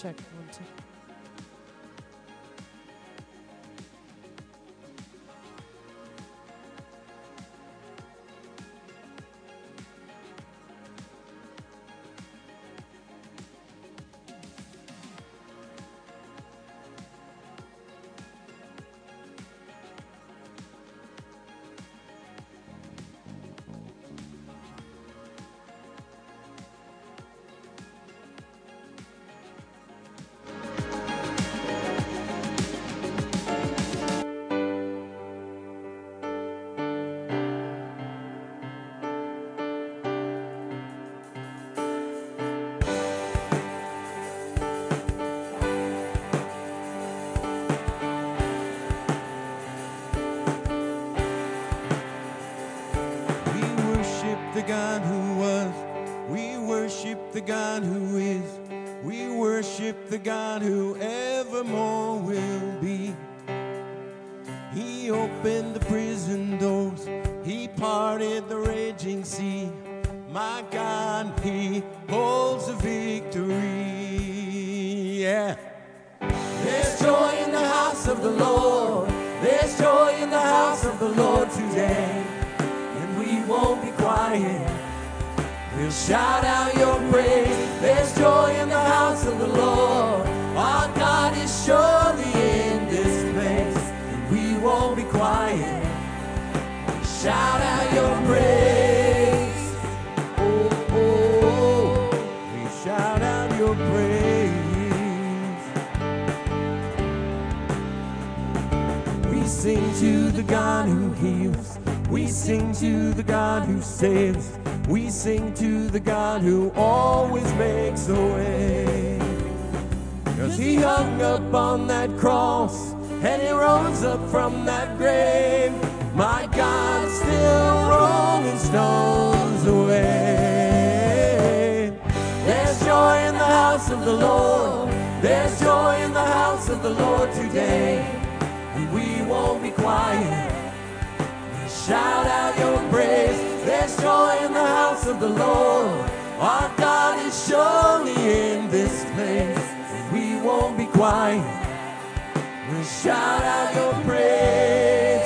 check one, two. My God, He holds the victory. Yeah. There's joy in the house of the Lord. There's joy in the house of the Lord today. And we won't be quiet. We'll shout out your praise. There's joy in the house of the Lord. Our God is surely in this place. And we won't be quiet. Shout out your praise. Sing to the God who heals. We sing to the God who saves. We sing to the God who always makes a way. Cause he hung up on that cross and he rose up from that grave. My God still rolling stones away. There's joy in the house of the Lord. There's joy in the house of the Lord today. We won't be quiet. We shout out your praise. There's joy in the house of the Lord. Our God is surely in this place. We won't be quiet. We'll shout out your praise.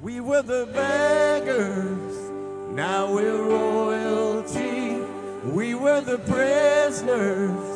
We were the beggars, now we're royalty. We were the prisoners,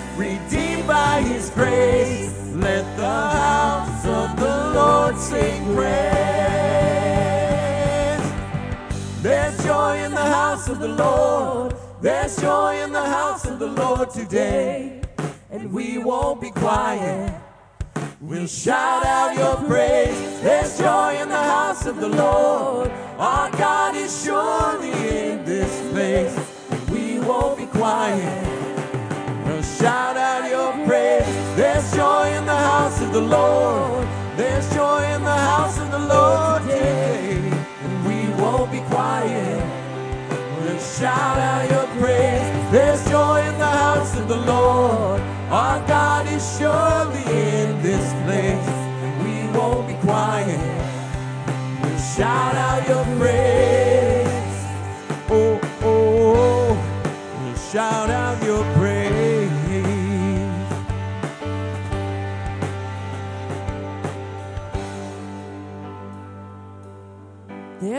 redeemed by His grace. Let the house of the Lord sing praise. There's joy in the house of the Lord. There's joy in the house of the Lord today. And we won't be quiet. We'll shout out your praise. There's joy in the house of the Lord. Our God is surely in this place. We won't be quiet. Shout out your praise. There's joy in the house of the Lord. There's joy in the house of the Lord today. And we won't be quiet. We'll shout out your praise. There's joy in the house of the Lord. Our God is surely in this place. And we won't be quiet. We'll shout out your praise. Oh, oh, oh. We'll shout out your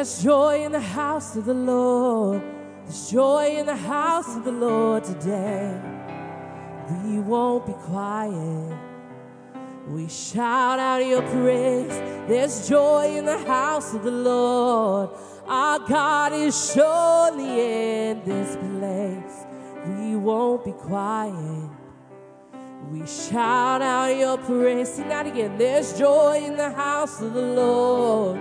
There's joy in the house of the Lord. There's joy in the house of the Lord today. We won't be quiet. We shout out your praise. There's joy in the house of the Lord. Our God is surely in this place. We won't be quiet. We shout out your praise. Sing that again. There's joy in the house of the Lord.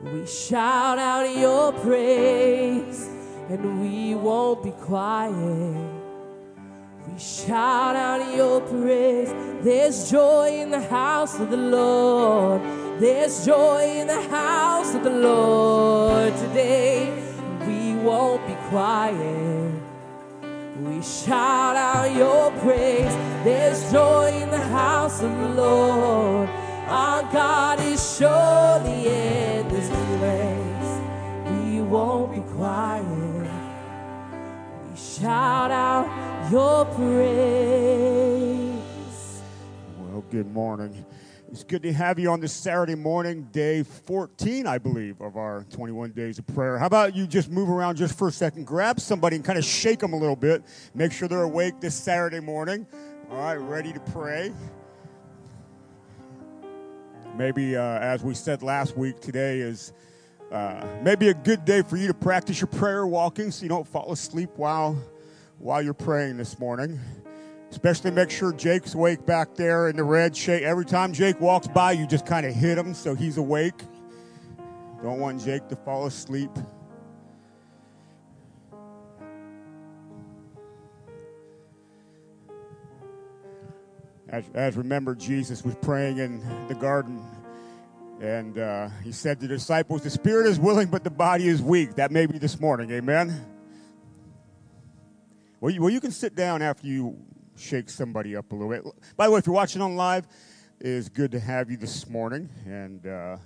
We shout out your praise, and we won't be quiet. We shout out your praise. There's joy in the house of the Lord. There's joy in the house of the Lord today. We won't be quiet. We shout out your praise. There's joy in the house of the Lord. Our God is surely in this place. We won't be quiet. We shout out your praise. Well, good morning. It's good to have you on this Saturday morning, day 14, I believe, of our 21 days of prayer. How about you just move around just for a second, grab somebody and kind of shake them a little bit, make sure they're awake this Saturday morning. All right, ready to pray. Maybe, uh, as we said last week, today is uh, maybe a good day for you to practice your prayer walking so you don't fall asleep while, while you're praying this morning. Especially make sure Jake's awake back there in the red shade. Every time Jake walks by, you just kind of hit him so he's awake. Don't want Jake to fall asleep. As, as remember, Jesus was praying in the garden, and uh, he said to the disciples, The spirit is willing, but the body is weak. That may be this morning. Amen. Well, you, well, you can sit down after you shake somebody up a little bit. By the way, if you're watching on live, it is good to have you this morning. And uh,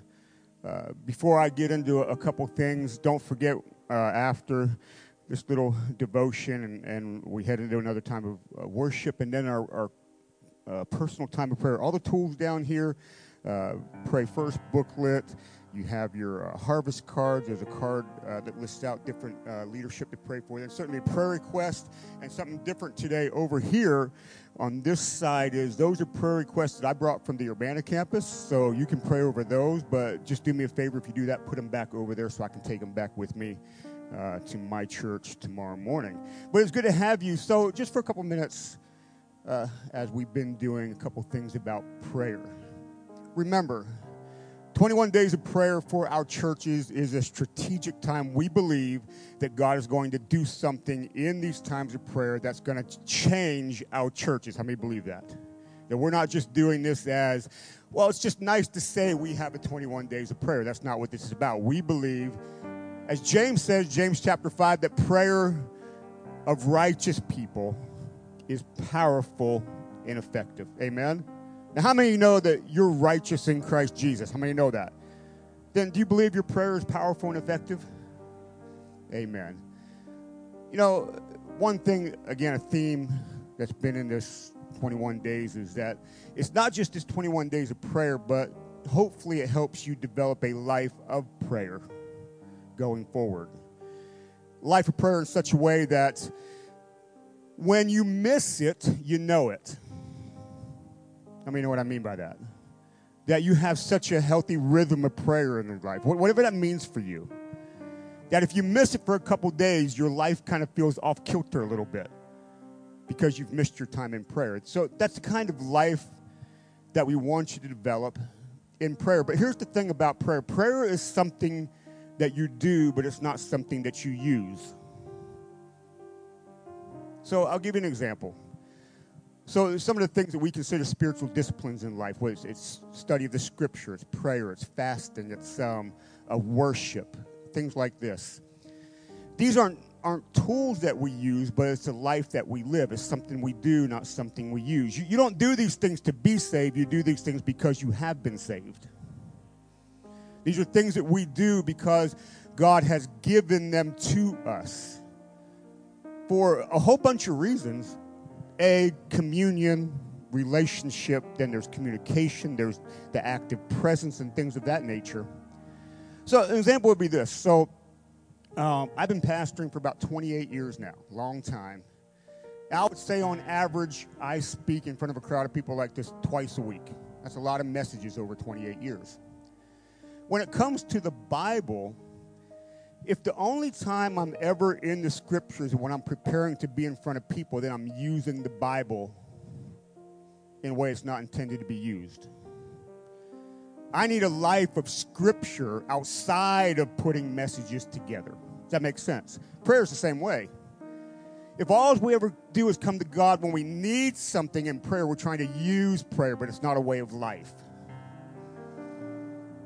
uh, before I get into a, a couple things, don't forget uh, after this little devotion, and, and, we head into another time of uh, worship, and then our, our uh, personal time of prayer. All the tools down here. Uh, pray first booklet. You have your uh, harvest cards. There's a card uh, that lists out different uh, leadership to pray for. Then certainly a prayer request and something different today over here on this side is those are prayer requests that I brought from the Urbana campus. So you can pray over those, but just do me a favor if you do that, put them back over there so I can take them back with me. Uh, to my church tomorrow morning. But it's good to have you. So, just for a couple minutes, uh, as we've been doing a couple things about prayer. Remember, 21 days of prayer for our churches is a strategic time. We believe that God is going to do something in these times of prayer that's going to change our churches. How many believe that? That we're not just doing this as, well, it's just nice to say we have a 21 days of prayer. That's not what this is about. We believe, as James says, James chapter 5, that prayer of righteous people is powerful and effective. Amen? Now, how many of you know that you're righteous in Christ Jesus? How many know that? Then do you believe your prayer is powerful and effective? Amen. You know, one thing, again, a theme that's been in this 21 days is that it's not just this 21 days of prayer, but hopefully it helps you develop a life of prayer going forward. Life of prayer in such a way that when you miss it, you know it. I mean, you know what I mean by that? That you have such a healthy rhythm of prayer in your life, whatever that means for you. That if you miss it for a couple days, your life kind of feels off kilter a little bit because you've missed your time in prayer. So that's the kind of life that we want you to develop in prayer. But here's the thing about prayer prayer is something that you do, but it's not something that you use. So I'll give you an example. So some of the things that we consider spiritual disciplines in life, was it's study of the scripture, it's prayer, it's fasting, it's um, worship, things like this. These aren't aren't tools that we use, but it's a life that we live. It's something we do, not something we use. You, you don't do these things to be saved. You do these things because you have been saved. These are things that we do because God has given them to us for a whole bunch of reasons. A, communion, relationship, then there's communication, there's the active presence, and things of that nature. So, an example would be this. So, um, I've been pastoring for about 28 years now, long time. I would say on average, I speak in front of a crowd of people like this twice a week. That's a lot of messages over 28 years. When it comes to the Bible, if the only time I'm ever in the scriptures when I'm preparing to be in front of people, then I'm using the Bible in a way it's not intended to be used. I need a life of scripture outside of putting messages together. Does that make sense? Prayer is the same way. If all we ever do is come to God when we need something in prayer, we're trying to use prayer, but it's not a way of life.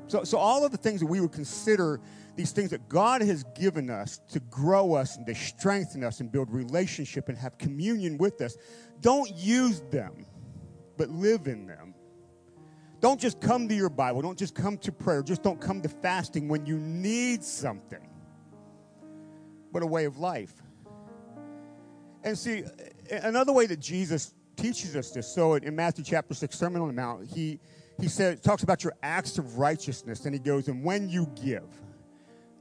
So, so all of the things that we would consider these things that God has given us to grow us and to strengthen us and build relationship and have communion with us, don't use them, but live in them. Don't just come to your Bible. Don't just come to prayer. Just don't come to fasting when you need something, but a way of life. And see, another way that Jesus teaches us this, so in Matthew chapter 6, Sermon on the Mount, he, he said, talks about your acts of righteousness, and he goes, and when you give,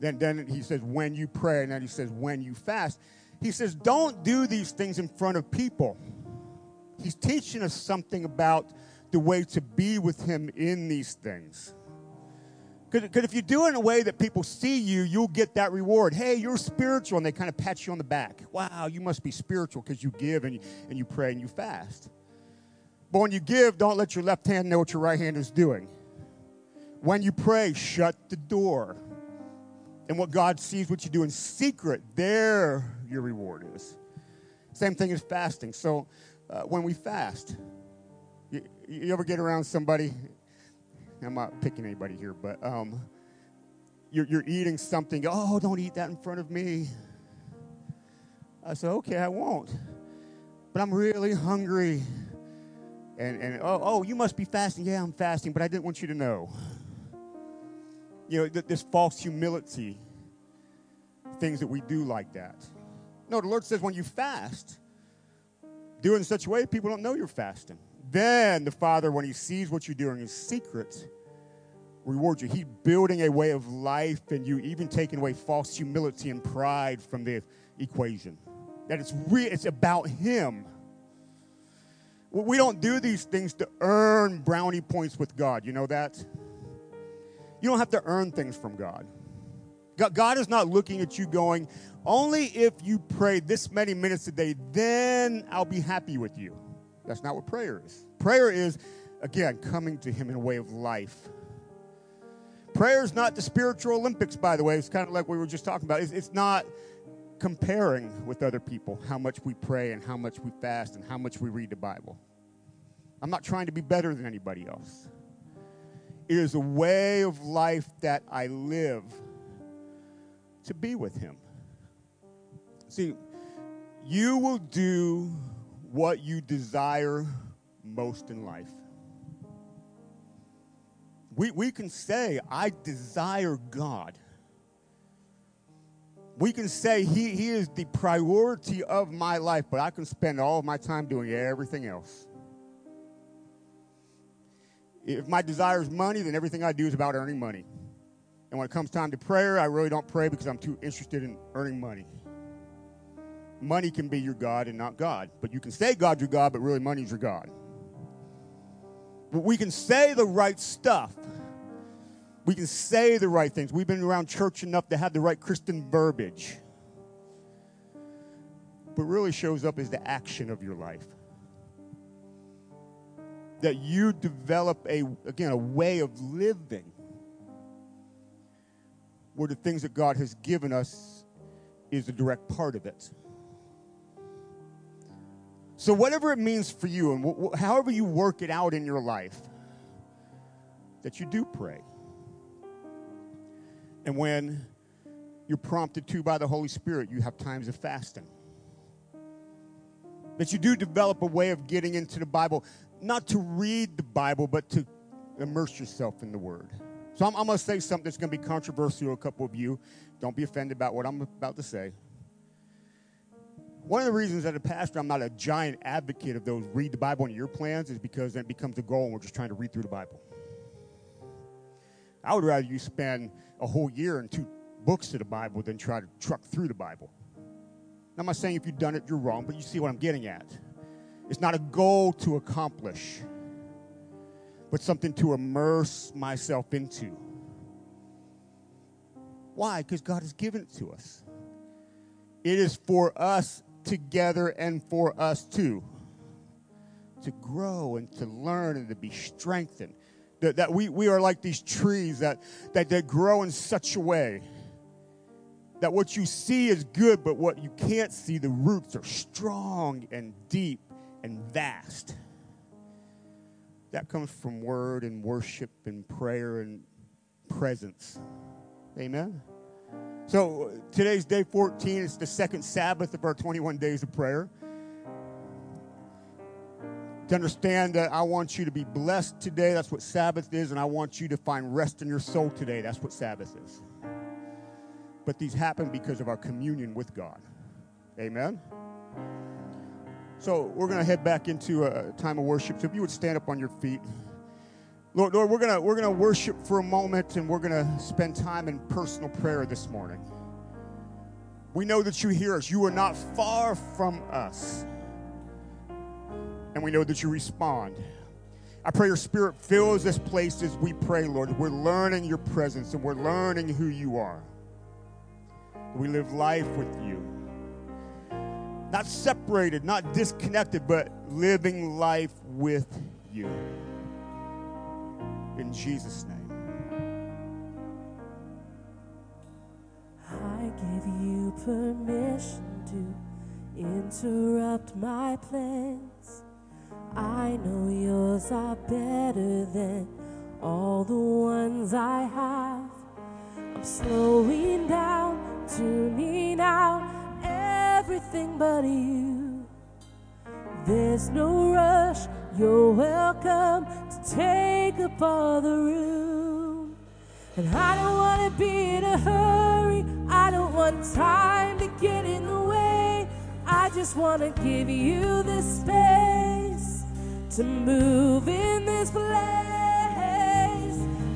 then, then he says, when you pray, and then he says, when you fast. He says, don't do these things in front of people. He's teaching us something about the way to be with him in these things. Because if you do it in a way that people see you, you'll get that reward. Hey, you're spiritual, and they kind of pat you on the back. Wow, you must be spiritual because you give and you, and you pray and you fast. But when you give, don't let your left hand know what your right hand is doing. When you pray, shut the door. And what God sees what you do in secret, there your reward is. Same thing as fasting. So uh, when we fast, you, you ever get around somebody I'm not picking anybody here, but um, you're, you're eating something. Oh, don't eat that in front of me. I said, okay, I won't. But I'm really hungry. And, and oh, oh, you must be fasting. Yeah, I'm fasting, but I didn't want you to know. You know, th- this false humility, things that we do like that. No, the Lord says when you fast, do it in such a way people don't know you're fasting. Then the Father, when He sees what you're doing in secret, rewards you. He's building a way of life and you, even taking away false humility and pride from the equation. That it's re- it's about Him. We don't do these things to earn brownie points with God. You know that? You don't have to earn things from God. God is not looking at you going, only if you pray this many minutes a day, then I'll be happy with you. That's not what prayer is. Prayer is, again, coming to Him in a way of life. Prayer is not the spiritual Olympics, by the way. It's kind of like we were just talking about. It's, it's not comparing with other people how much we pray and how much we fast and how much we read the Bible. I'm not trying to be better than anybody else. It is a way of life that I live to be with Him. See, you will do what you desire most in life. We, we can say, I desire God. We can say he, he is the priority of my life, but I can spend all of my time doing everything else. If my desire is money, then everything I do is about earning money. And when it comes time to prayer, I really don't pray because I'm too interested in earning money money can be your God and not God. But you can say God's your God, but really money's your God. But we can say the right stuff. We can say the right things. We've been around church enough to have the right Christian verbiage. But really shows up as the action of your life. That you develop a again a way of living where the things that God has given us is a direct part of it. So, whatever it means for you, and wh- wh- however you work it out in your life, that you do pray. And when you're prompted to by the Holy Spirit, you have times of fasting. That you do develop a way of getting into the Bible, not to read the Bible, but to immerse yourself in the Word. So, I'm, I'm going to say something that's going to be controversial to a couple of you. Don't be offended about what I'm about to say. One of the reasons that a pastor, I'm not a giant advocate of those read the Bible in your plans is because then it becomes a goal and we're just trying to read through the Bible. I would rather you spend a whole year and two books to the Bible than try to truck through the Bible. I'm not saying if you've done it, you're wrong, but you see what I'm getting at. It's not a goal to accomplish, but something to immerse myself into. Why? Because God has given it to us. It is for us together and for us too to grow and to learn and to be strengthened. That, that we, we are like these trees that, that, that grow in such a way that what you see is good, but what you can't see, the roots are strong and deep and vast. That comes from word and worship and prayer and presence. Amen. So today's day 14. It's the second Sabbath of our 21 days of prayer. To understand that I want you to be blessed today, that's what Sabbath is, and I want you to find rest in your soul today, that's what Sabbath is. But these happen because of our communion with God. Amen. So we're going to head back into a time of worship. So if you would stand up on your feet. Lord, Lord, we're gonna we're gonna worship for a moment and we're gonna spend time in personal prayer this morning. We know that you hear us. You are not far from us. And we know that you respond. I pray your spirit fills this place as we pray, Lord. We're learning your presence and we're learning who you are. We live life with you. Not separated, not disconnected, but living life with you in Jesus' name. I give you permission to interrupt my plans. I know yours are better than all the ones I have. I'm slowing down, tuning out everything but you. There's no rush, you're welcome to take up all the room. And I don't want to be in a hurry, I don't want time to get in the way. I just want to give you the space to move in this place.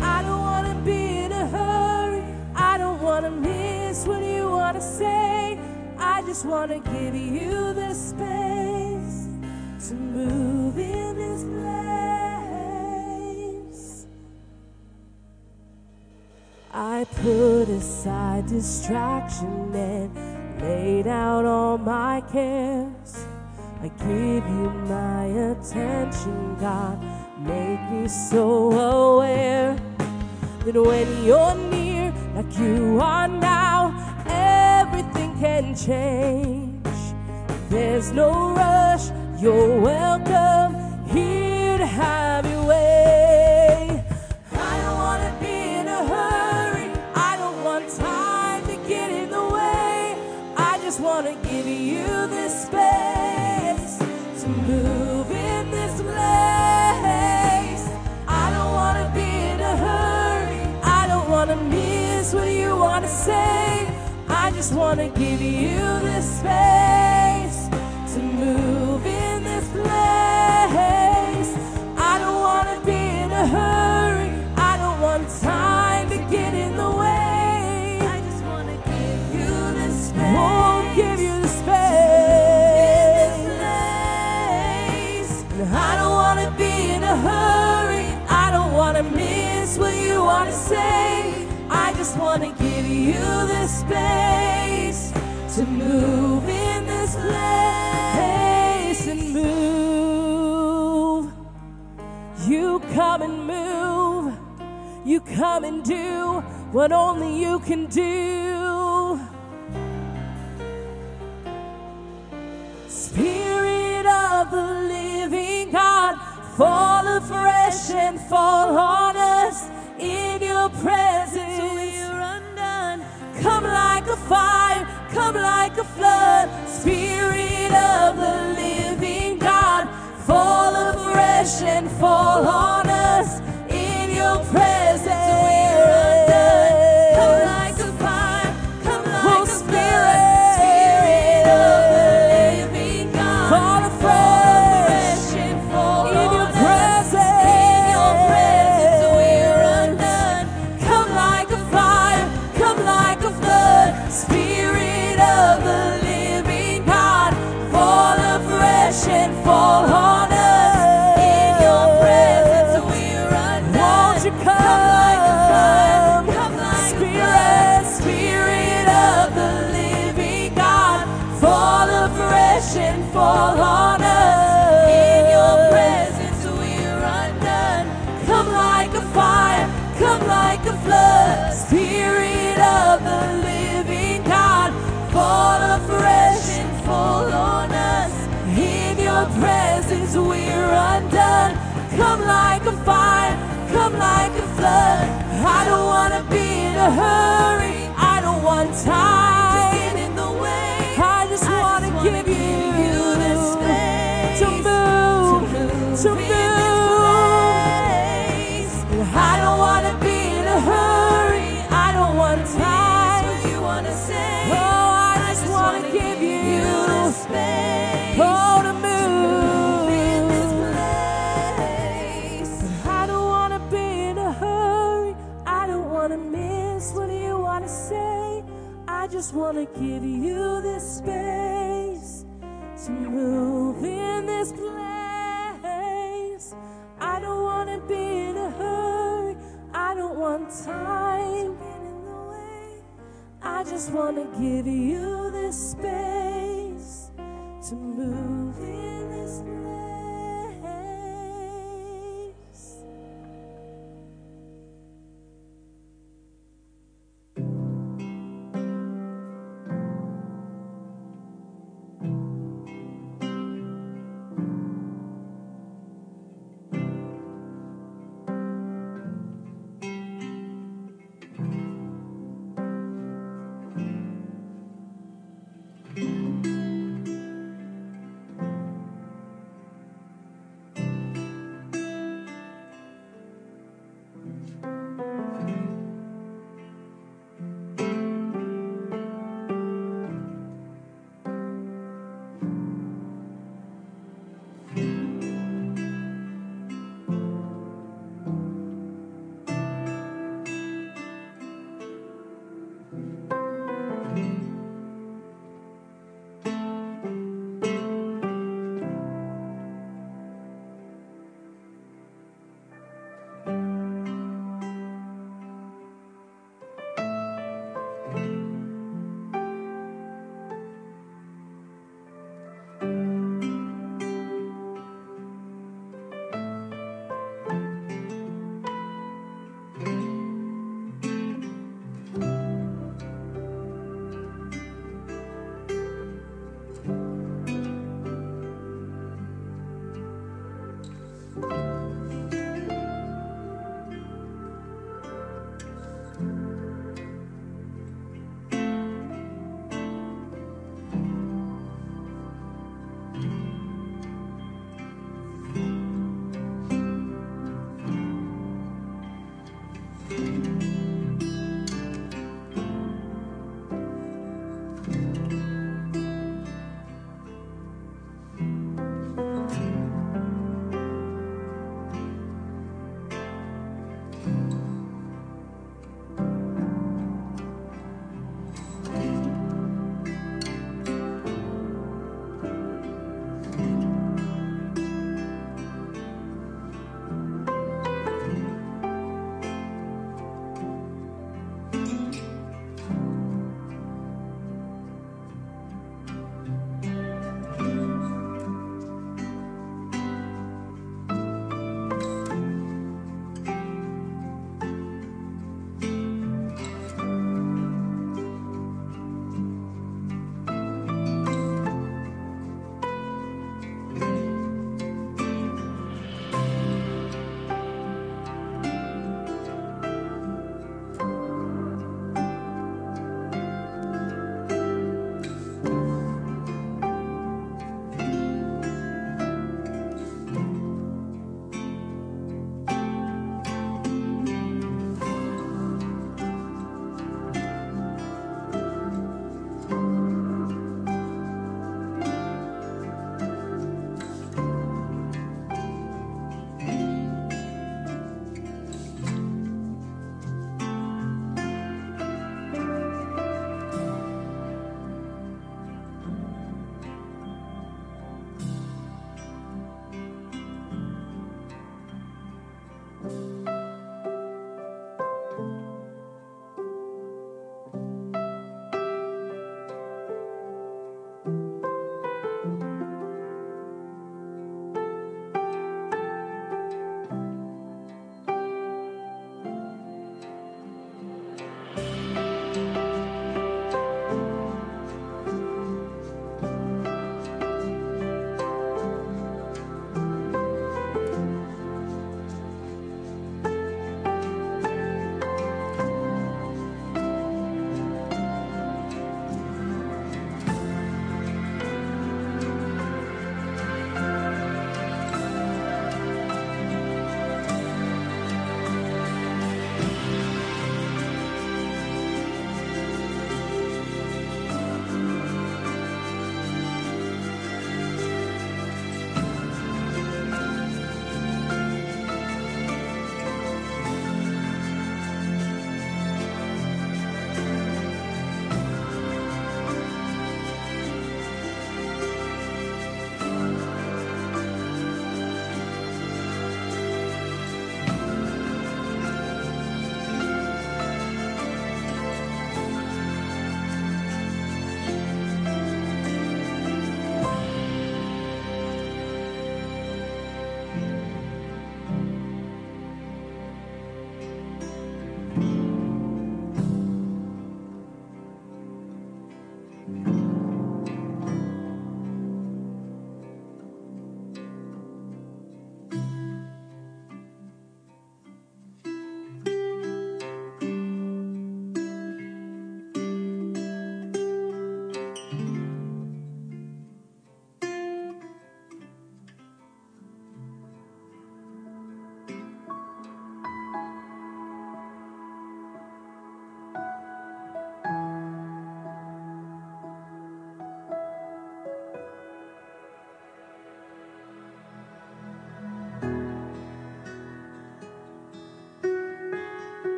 I don't want to be in a hurry, I don't want to miss what you want to say. Just want to give you the space to move in this place. I put aside distraction and laid out all my cares. I give you my attention, God. Make me so aware that when you're near, like you are now, can change. There's no rush, you're welcome here to have your way. I don't want to be in a hurry, I don't want time to get in the way. I just want to give you this space to move in this place. I don't want to be in a hurry, I don't want to miss what you want to say. I just want to give you this space to move in this place. I don't want to be in a hurry. I don't want time to get in the way. I just want to give you this space. Won't give you the space. This I don't want to be in a hurry. I don't want to miss what you want to say. I just want to you the space to move in this place and move. You come and move. You come and do what only you can do. Spirit of the living God, fall afresh and fall on us in your presence. Fire, come like a flood. Spirit of the living God, fall afresh and fall on us hurry. I don't want time. just want to give you this space to move in this place. I don't want to be in a hurry. I don't want time. I just want to give you this space.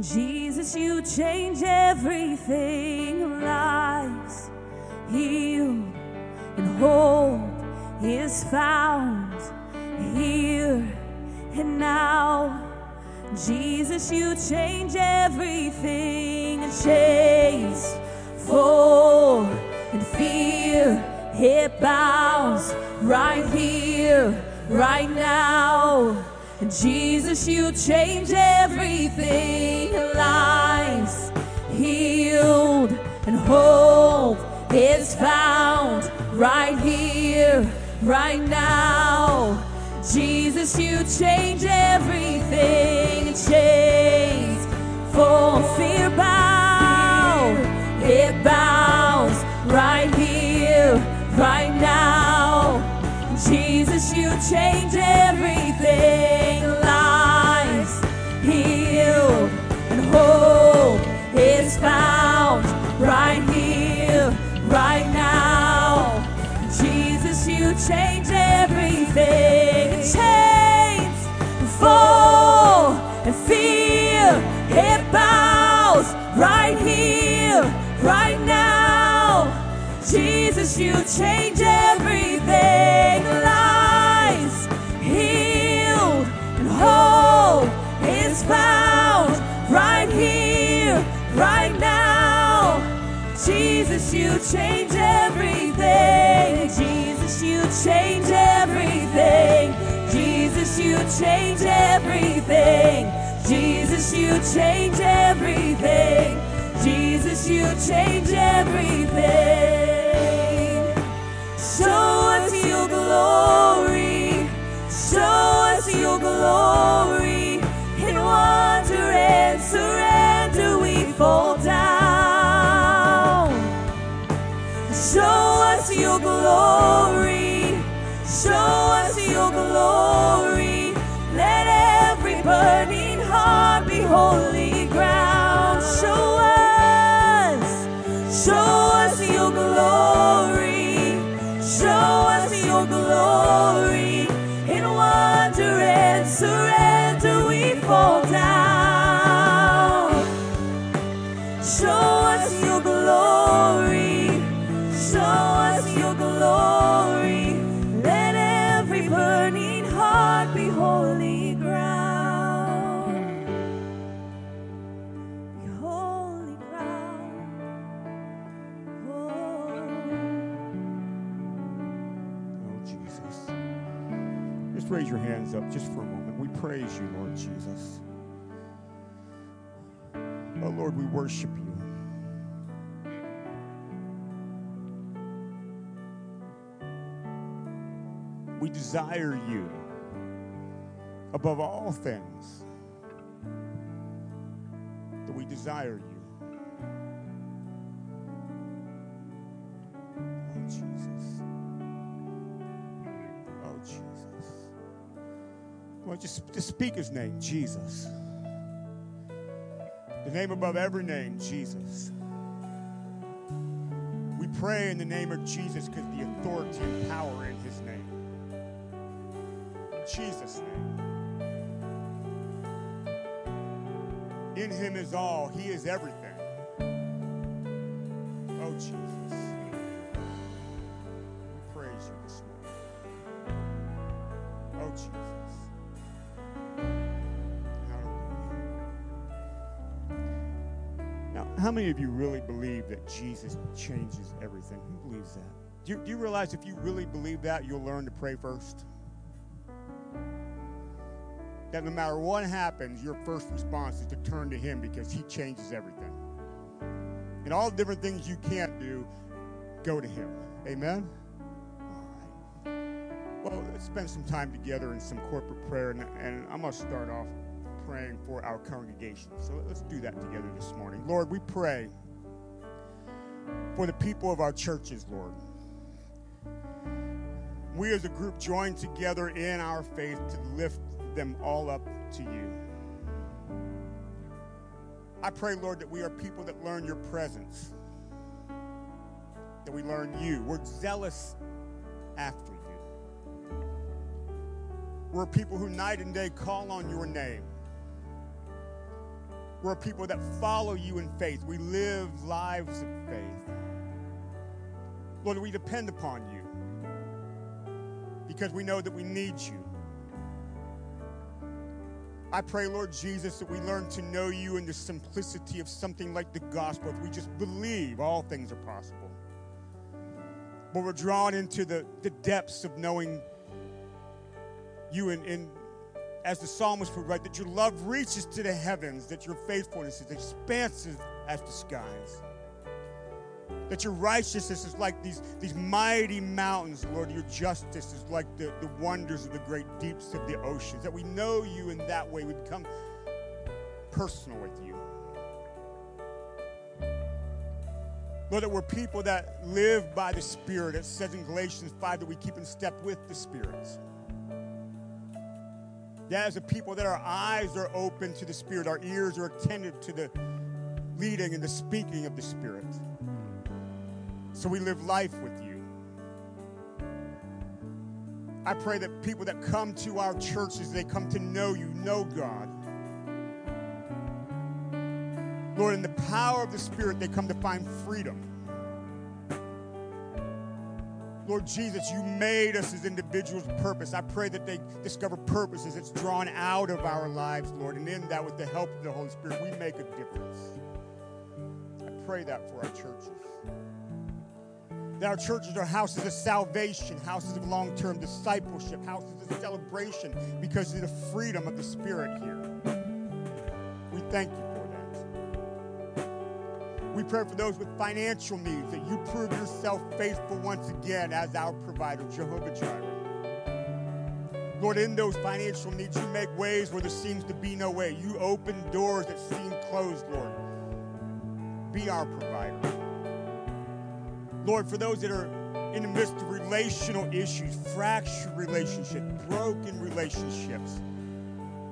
Jesus, you change everything. Lives healed and hope is found here and now. Jesus, you change everything chains fall and fear it bows right here, right now. Jesus, you change everything. Lives healed and hope is found right here, right now. Jesus, you change everything. Chains for fear bow, it bows right here, right now. Jesus, you change everything. Change everything. It Chains fall and fear it bows right here, right now. Jesus, you change everything. Lives healed and hope is found right here, right now. Jesus, you change everything. You change everything. Jesus, you change everything. Jesus, you change everything. Jesus, you change everything. Show us your glory. Show us your glory. In wonder and surrender we fall down. Show us your glory. Show us your glory. Let every burning heart be holy ground. Show us. Show us your glory. Show us your glory. In wonder and surrender we fall down. Show praise you, Lord Jesus. Oh, Lord, we worship you. We desire you above all things. That we desire you. Oh, Jesus. Well, just, just speak his name, Jesus. The name above every name, Jesus. We pray in the name of Jesus because the authority and power in his name. In Jesus' name. In him is all, he is everything. Oh, Jesus. We praise you this morning. Oh, Jesus. How many of you really believe that Jesus changes everything? Who believes that? Do you, do you realize if you really believe that, you'll learn to pray first? That no matter what happens, your first response is to turn to Him because He changes everything. And all the different things you can't do, go to Him. Amen? All right. Well, let's spend some time together in some corporate prayer, and, and I'm going to start off praying for our congregation. So let's do that together this morning. Lord, we pray for the people of our churches, Lord. We as a group join together in our faith to lift them all up to you. I pray, Lord, that we are people that learn your presence, that we learn you. We're zealous after you. We're people who night and day call on your name. We're people that follow you in faith. We live lives of faith. Lord, we depend upon you because we know that we need you. I pray, Lord Jesus, that we learn to know you in the simplicity of something like the gospel. If we just believe, all things are possible. But we're drawn into the, the depths of knowing you and, and as the psalmist would write, that your love reaches to the heavens, that your faithfulness is expansive as the skies. That your righteousness is like these, these mighty mountains, Lord. Your justice is like the, the wonders of the great deeps of the oceans. That we know you in that way. We become personal with you. Lord, that we're people that live by the Spirit. It says in Galatians 5 that we keep in step with the Spirit. That as a people that our eyes are open to the Spirit, our ears are attentive to the leading and the speaking of the Spirit. So we live life with you. I pray that people that come to our churches, they come to know you, know God. Lord, in the power of the Spirit, they come to find freedom. Lord Jesus, you made us as individuals purpose. I pray that they discover purpose as it's drawn out of our lives, Lord. And in that, with the help of the Holy Spirit, we make a difference. I pray that for our churches. That our churches are houses of salvation, houses of long term discipleship, houses of celebration because of the freedom of the Spirit here. We thank you. We pray for those with financial needs that you prove yourself faithful once again as our provider, Jehovah Jireh. Lord, in those financial needs, you make ways where there seems to be no way. You open doors that seem closed, Lord. Be our provider. Lord, for those that are in the midst of relational issues, fractured relationships, broken relationships,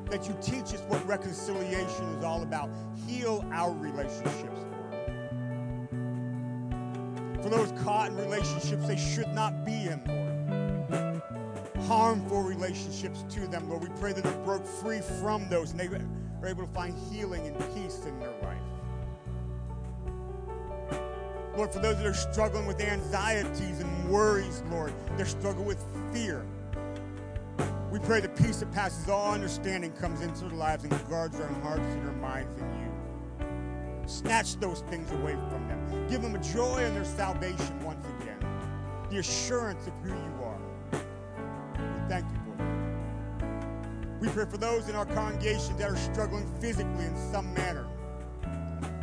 that you teach us what reconciliation is all about. Heal our relationships. For those caught in relationships they should not be in, Lord. Harmful relationships to them, Lord. We pray that they broke free from those and they are able to find healing and peace in their life. Lord, for those that are struggling with anxieties and worries, Lord, they're struggling with fear. We pray the peace that passes all understanding comes into their lives and guards their hearts and their minds in you. Snatch those things away from them. Give them a joy in their salvation once again. The assurance of who you are. We thank you for that. We pray for those in our congregation that are struggling physically in some manner.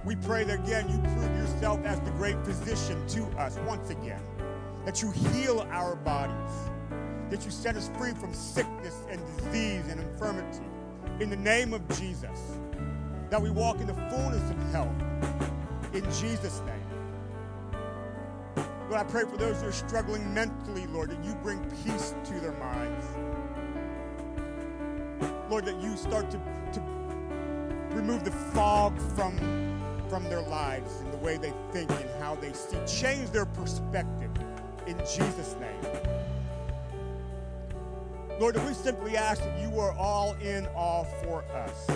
We pray that again you prove yourself as the great physician to us once again. That you heal our bodies. That you set us free from sickness and disease and infirmity. In the name of Jesus. That we walk in the fullness of health. In Jesus' name. Lord, I pray for those who are struggling mentally, Lord, that you bring peace to their minds. Lord, that you start to, to remove the fog from from their lives and the way they think and how they see. Change their perspective in Jesus' name. Lord, we simply ask that you are all in all for us.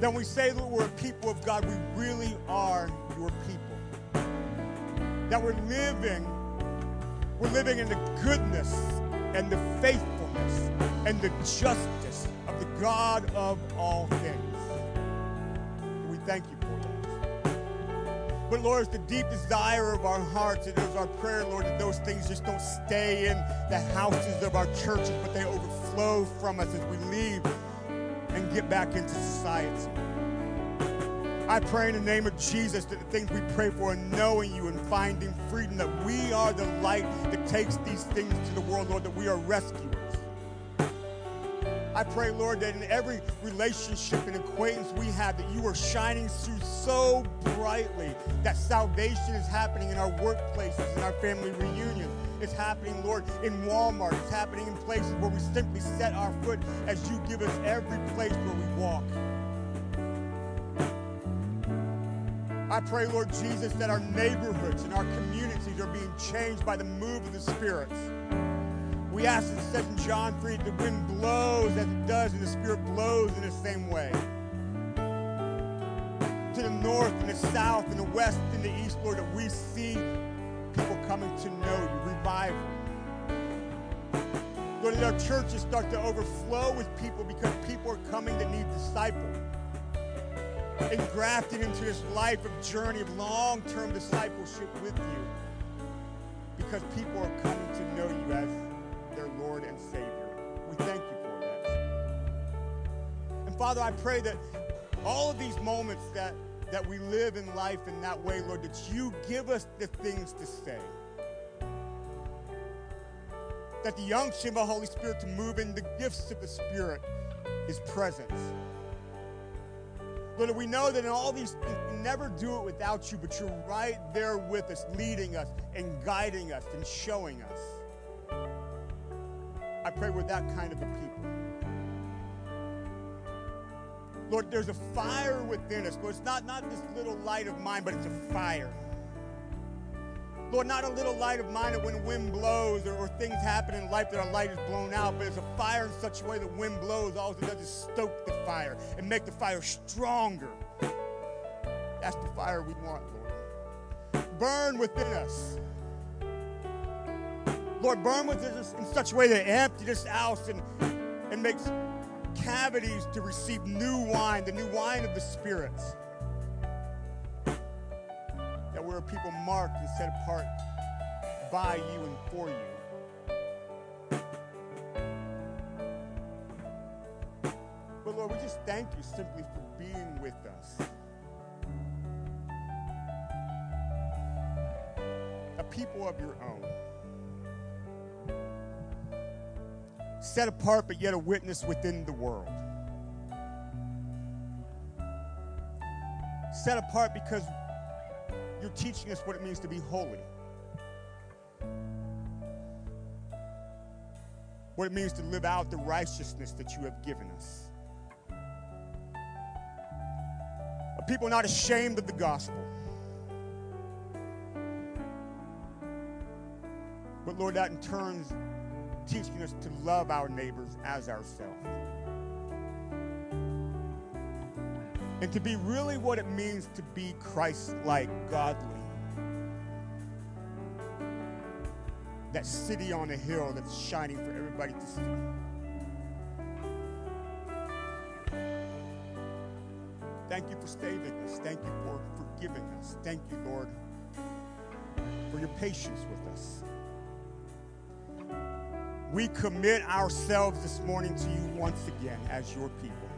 Then we say that we're a people of God, we really are your people. That we're living, we're living in the goodness and the faithfulness and the justice of the God of all things We thank you for that. But Lord, it's the deep desire of our hearts. And it is our prayer, Lord, that those things just don't stay in the houses of our churches, but they overflow from us as we leave get back into society. I pray in the name of Jesus that the things we pray for and knowing you and finding freedom, that we are the light that takes these things to the world, Lord, that we are rescuers. I pray, Lord, that in every relationship and acquaintance we have, that you are shining through so brightly that salvation is happening in our workplaces, in our family reunions. It's happening, Lord, in Walmart. It's happening in places where we simply set our foot as you give us every place where we walk. I pray, Lord Jesus, that our neighborhoods and our communities are being changed by the move of the Spirit. We ask, as it says in John 3, the wind blows as it does, and the Spirit blows in the same way. To the north and the south and the west and the east, Lord, that we see people coming to know you, revival. Lord, that our churches start to overflow with people because people are coming to need discipled and grafted into this life of journey of long-term discipleship with you because people are coming to know you as their Lord and Savior. We thank you for that. And Father, I pray that all of these moments that, that we live in life in that way, Lord, that you give us the things to say. That the unction of the Holy Spirit to move in the gifts of the Spirit is present. Lord, we know that in all these things, we never do it without you, but you're right there with us, leading us and guiding us and showing us. I pray we're that kind of a people. Lord, there's a fire within us. Lord, it's not, not this little light of mine, but it's a fire. Lord, not a little light of mine that when wind blows or, or, things happen in life that our light is blown out, but it's a fire in such a way that wind blows, all it does is stoke the fire and make the fire stronger. That's the fire we want, Lord. Burn within us. Lord, burn within us in such a way that empty this house and, and makes cavities to receive new wine, the new wine of the Spirit that we're a people marked and set apart by you and for you. But Lord, we just thank you simply for being with us. A people of your own. Set apart, but yet a witness within the world. Set apart because you're teaching us what it means to be holy. What it means to live out the righteousness that you have given us. A people not ashamed of the gospel. But Lord, that in turn teaching us to love our neighbors as ourselves. and to be really what it means to be Christ like, godly. That city on a hill that's shining for everybody to see. Thank you for saving us. Thank you for forgiving us. Thank you, Lord, for your patience with us. We commit ourselves this morning to you once again as your people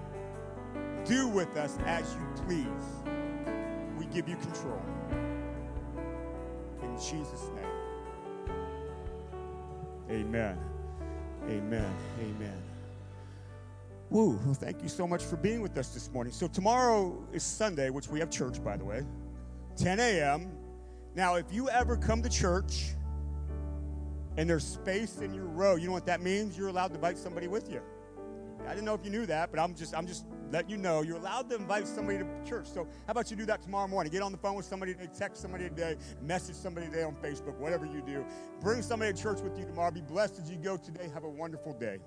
do with us as you please. We give you control. In Jesus' name. Amen. Amen. Amen. Woo. Well, thank you so much for being with us this morning. So, tomorrow is Sunday, which we have church, by the way, 10 a.m. Now, if you ever come to church and there's space in your row, you know what that means? You're allowed to invite somebody with you. I didn't know if you knew that, but I'm just I'm just letting you know you're allowed to invite somebody to church. So how about you do that tomorrow morning? Get on the phone with somebody today, text somebody today, message somebody today on Facebook, whatever you do. Bring somebody to church with you tomorrow. Be blessed as you go today. Have a wonderful day.